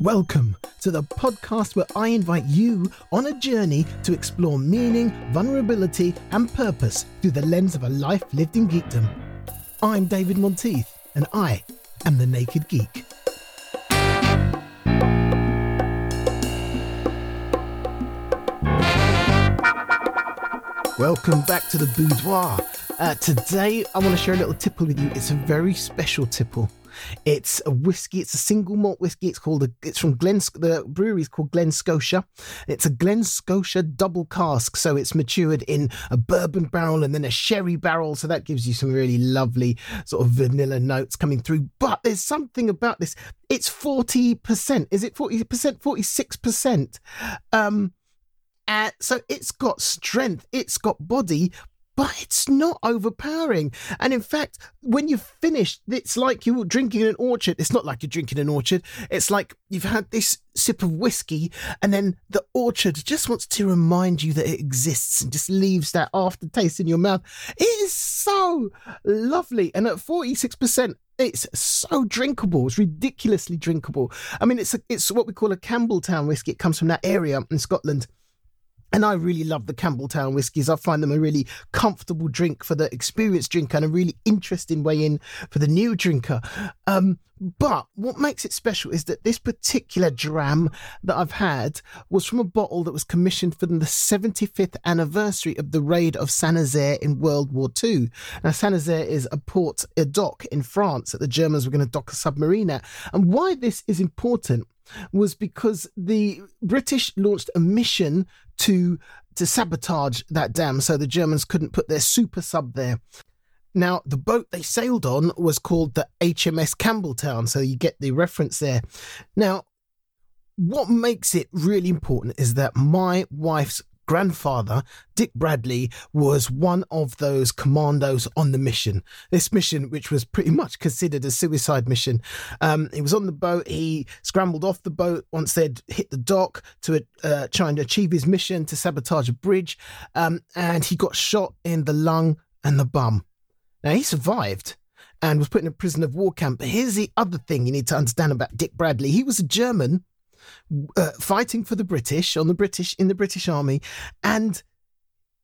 Welcome to the podcast where I invite you on a journey to explore meaning, vulnerability, and purpose through the lens of a life lived in geekdom. I'm David Monteith, and I am the Naked Geek. Welcome back to the boudoir. Uh, today, I want to share a little tipple with you. It's a very special tipple. It's a whiskey. It's a single malt whiskey. It's called a, it's from Glen. The brewery is called Glen Scotia. It's a Glen Scotia double cask, so it's matured in a bourbon barrel and then a sherry barrel. So that gives you some really lovely sort of vanilla notes coming through. But there's something about this. It's forty percent. Is it forty percent? Forty six percent. Um. Uh, so it's got strength, it's got body, but it's not overpowering. And in fact, when you've finished, it's like you're drinking an orchard. It's not like you're drinking an orchard. It's like you've had this sip of whiskey, and then the orchard just wants to remind you that it exists and just leaves that aftertaste in your mouth. It is so lovely. And at 46%, it's so drinkable. It's ridiculously drinkable. I mean, it's a, it's what we call a Campbeltown whiskey. It comes from that area in Scotland. And I really love the Campbeltown whiskies. I find them a really comfortable drink for the experienced drinker and a really interesting way in for the new drinker. Um, but what makes it special is that this particular dram that I've had was from a bottle that was commissioned for the 75th anniversary of the raid of Saint Nazaire in World War II. Now, Saint Nazaire is a port, a dock in France that the Germans were going to dock a submarine at. And why this is important was because the British launched a mission to to sabotage that dam so the Germans couldn't put their super sub there. Now, the boat they sailed on was called the HMS Campbeltown, so you get the reference there. Now, what makes it really important is that my wife's grandfather, Dick Bradley, was one of those commandos on the mission. This mission, which was pretty much considered a suicide mission. Um, he was on the boat. He scrambled off the boat once they'd hit the dock to uh, try and achieve his mission to sabotage a bridge. Um, and he got shot in the lung and the bum. Now, he survived and was put in a prison of war camp. But here's the other thing you need to understand about Dick Bradley. He was a German uh, fighting for the British on the British in the British Army, and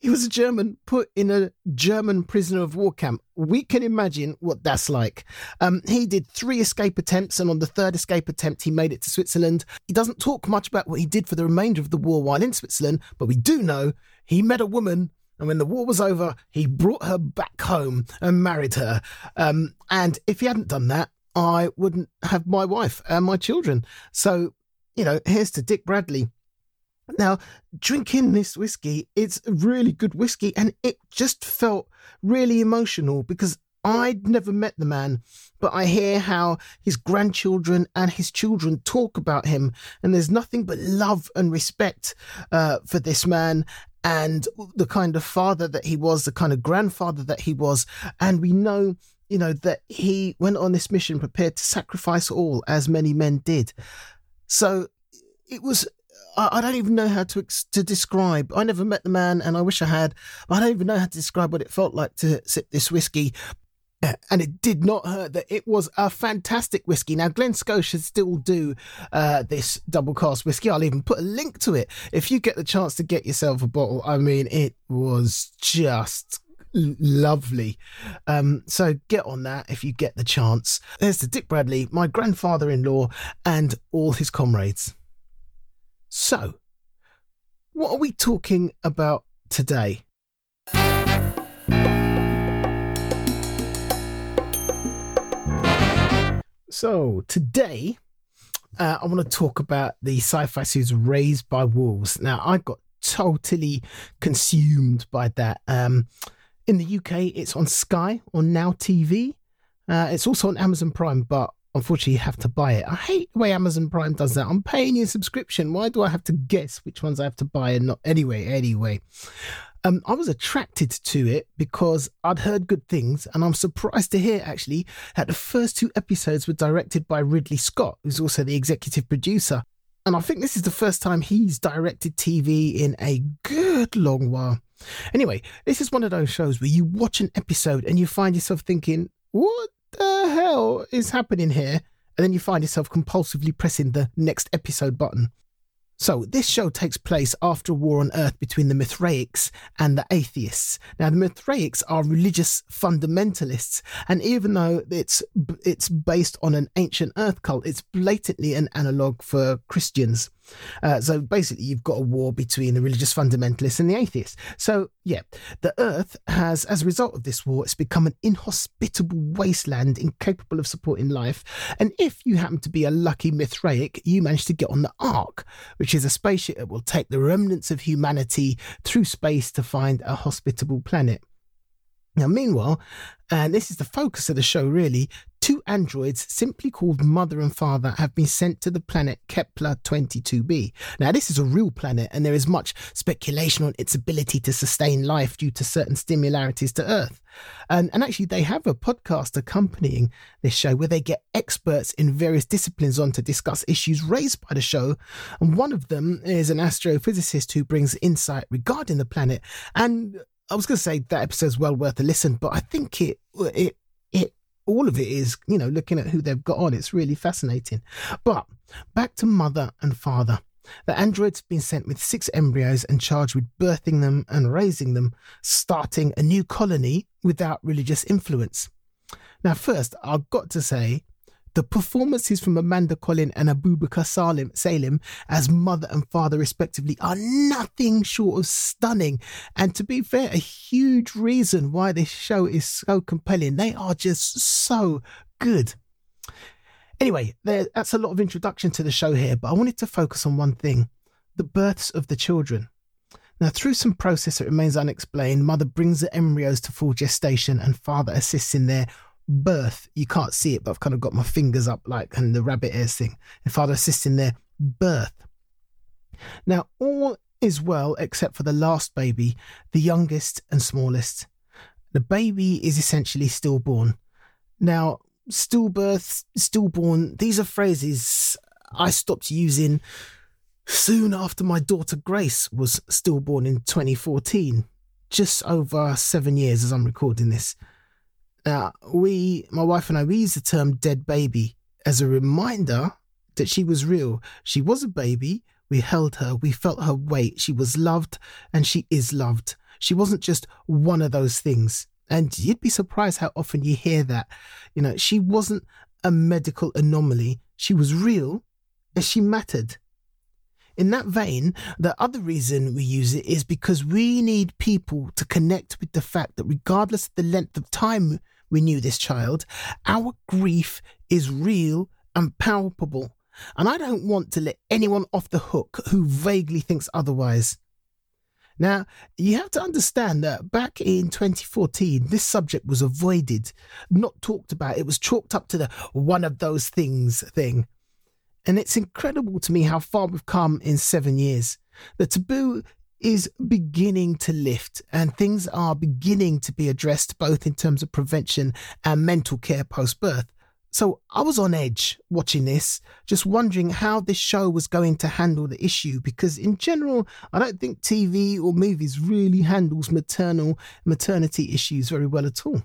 he was a German put in a German prisoner of war camp. We can imagine what that's like. Um, he did three escape attempts, and on the third escape attempt, he made it to Switzerland. He doesn't talk much about what he did for the remainder of the war while in Switzerland, but we do know he met a woman and when the war was over, he brought her back home and married her. Um, and if he hadn't done that, I wouldn't have my wife and my children. So you know, here's to Dick Bradley. Now, drinking this whiskey, it's really good whiskey, and it just felt really emotional because I'd never met the man, but I hear how his grandchildren and his children talk about him, and there's nothing but love and respect uh, for this man and the kind of father that he was, the kind of grandfather that he was. And we know, you know, that he went on this mission prepared to sacrifice all, as many men did. So it was. I, don't even know how to to describe. I never met the man, and I wish I had. I don't even know how to describe what it felt like to sip this whiskey. And it did not hurt that it was a fantastic whiskey. Now, Glen Scotia still do uh, this double cask whiskey. I'll even put a link to it if you get the chance to get yourself a bottle. I mean, it was just lovely. Um, so get on that if you get the chance. There's the Dick Bradley, my grandfather in law, and all his comrades. So, what are we talking about today? So, today uh, I want to talk about the sci fi series Raised by Wolves. Now, I got totally consumed by that. Um, in the UK, it's on Sky or Now TV. Uh, it's also on Amazon Prime, but unfortunately, you have to buy it. I hate the way Amazon Prime does that. I'm paying you a subscription. Why do I have to guess which ones I have to buy and not? Anyway, anyway. Um, I was attracted to it because I'd heard good things, and I'm surprised to hear actually that the first two episodes were directed by Ridley Scott, who's also the executive producer. And I think this is the first time he's directed TV in a good long while. Anyway, this is one of those shows where you watch an episode and you find yourself thinking, what the hell is happening here? and then you find yourself compulsively pressing the next episode button. So, this show takes place after a war on Earth between the Mithraics and the atheists. Now, the Mithraics are religious fundamentalists, and even though it's it's based on an ancient Earth cult, it's blatantly an analog for Christians. Uh, so basically, you've got a war between the religious fundamentalists and the atheists. So, yeah, the Earth has, as a result of this war, it's become an inhospitable wasteland incapable of supporting life. And if you happen to be a lucky Mithraic, you manage to get on the Ark, which is a spaceship that will take the remnants of humanity through space to find a hospitable planet. Now, meanwhile, and this is the focus of the show really, two androids simply called Mother and Father have been sent to the planet Kepler 22b. Now, this is a real planet, and there is much speculation on its ability to sustain life due to certain similarities to Earth. And, and actually, they have a podcast accompanying this show where they get experts in various disciplines on to discuss issues raised by the show. And one of them is an astrophysicist who brings insight regarding the planet and I was going to say that episode's well worth a listen, but I think it it it all of it is you know looking at who they've got on. It's really fascinating. But back to mother and father. The androids have been sent with six embryos and charged with birthing them and raising them, starting a new colony without religious influence. Now, first, I've got to say the performances from Amanda Collin and Abubakar Salim, Salim as mother and father, respectively, are nothing short of stunning. And to be fair, a huge reason why this show is so compelling. They are just so good. Anyway, there, that's a lot of introduction to the show here, but I wanted to focus on one thing the births of the children. Now, through some process that remains unexplained, mother brings the embryos to full gestation and father assists in their birth. You can't see it, but I've kind of got my fingers up like and the rabbit ears thing. And father assisting their birth. Now, all is well except for the last baby, the youngest and smallest. The baby is essentially stillborn. Now, stillbirth, stillborn, these are phrases I stopped using soon after my daughter Grace was stillborn in 2014, just over seven years as I'm recording this. Now, we, my wife and I, we use the term dead baby as a reminder that she was real. She was a baby. We held her. We felt her weight. She was loved and she is loved. She wasn't just one of those things. And you'd be surprised how often you hear that. You know, she wasn't a medical anomaly. She was real and she mattered. In that vein, the other reason we use it is because we need people to connect with the fact that regardless of the length of time we knew this child, our grief is real and palpable. And I don't want to let anyone off the hook who vaguely thinks otherwise. Now, you have to understand that back in 2014, this subject was avoided, not talked about. It was chalked up to the one of those things thing. And it's incredible to me how far we've come in seven years. The taboo is beginning to lift and things are beginning to be addressed both in terms of prevention and mental care post birth. So I was on edge watching this, just wondering how this show was going to handle the issue because in general, I don't think TV or movies really handles maternal maternity issues very well at all.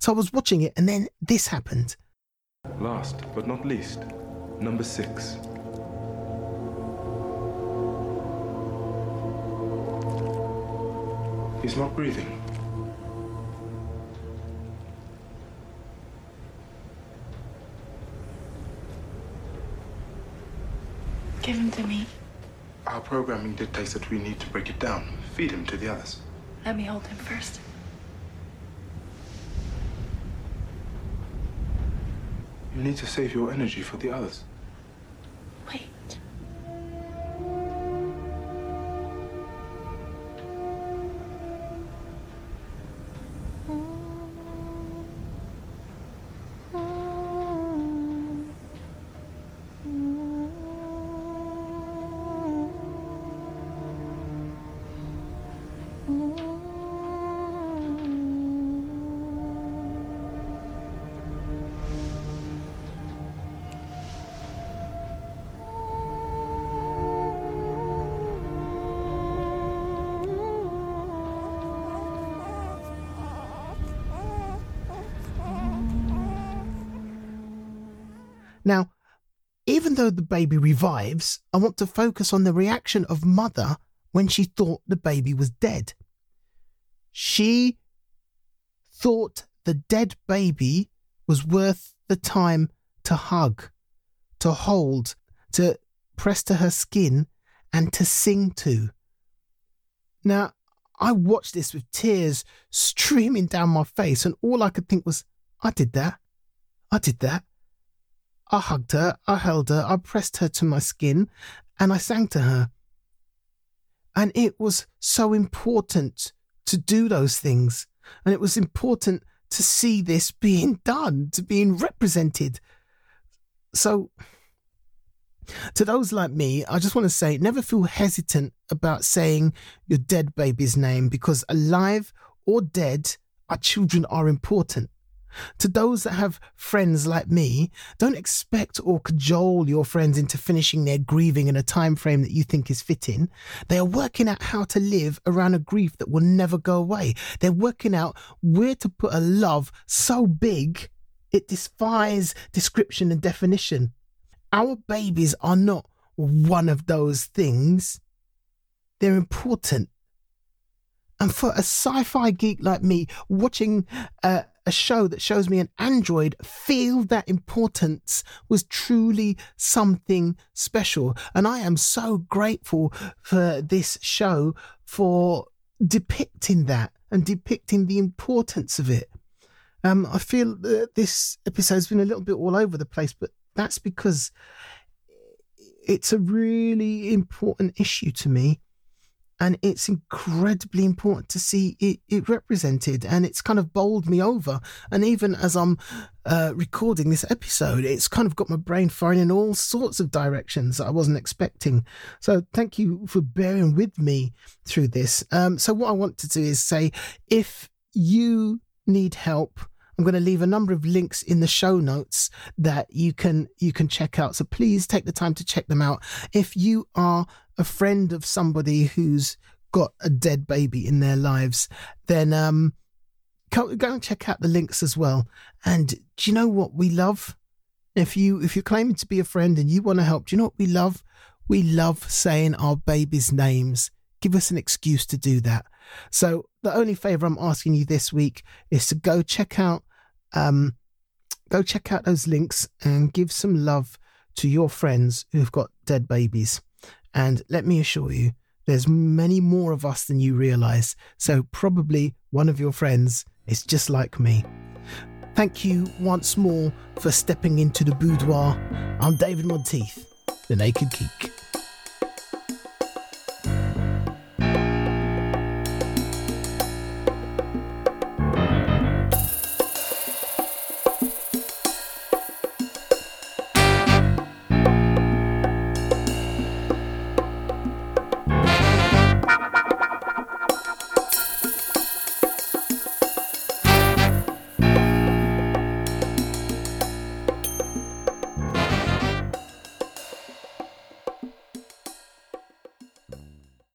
So I was watching it and then this happened. Last but not least, number 6. He's not breathing. Give him to me. Our programming dictates that we need to break it down, feed him to the others. Let me hold him first. You need to save your energy for the others. Now, even though the baby revives, I want to focus on the reaction of mother when she thought the baby was dead. She thought the dead baby was worth the time to hug, to hold, to press to her skin, and to sing to. Now, I watched this with tears streaming down my face, and all I could think was, I did that. I did that. I hugged her, I held her, I pressed her to my skin, and I sang to her. And it was so important to do those things. And it was important to see this being done, to being represented. So, to those like me, I just want to say never feel hesitant about saying your dead baby's name because alive or dead, our children are important. To those that have friends like me, don't expect or cajole your friends into finishing their grieving in a time frame that you think is fitting. They are working out how to live around a grief that will never go away. They're working out where to put a love so big it defies description and definition. Our babies are not one of those things. They're important. And for a sci fi geek like me, watching uh, a show that shows me an android feel that importance was truly something special. And I am so grateful for this show for depicting that and depicting the importance of it. Um, I feel that this episode's been a little bit all over the place, but that's because it's a really important issue to me and it's incredibly important to see it, it, represented and it's kind of bowled me over and even as i'm uh, recording this episode it's kind of got my brain firing in all sorts of directions that i wasn't expecting so thank you for bearing with me through this um, so what i want to do is say if you need help I'm going to leave a number of links in the show notes that you can you can check out. So please take the time to check them out. If you are a friend of somebody who's got a dead baby in their lives, then um, go, and check out the links as well. And do you know what we love? If you if you're claiming to be a friend and you want to help, do you know what we love? We love saying our babies' names. Give us an excuse to do that. So the only favor I'm asking you this week is to go check out um, go check out those links and give some love to your friends who've got dead babies. And let me assure you, there's many more of us than you realize. So probably one of your friends is just like me. Thank you once more for stepping into the boudoir. I'm David Monteith, the Naked Geek.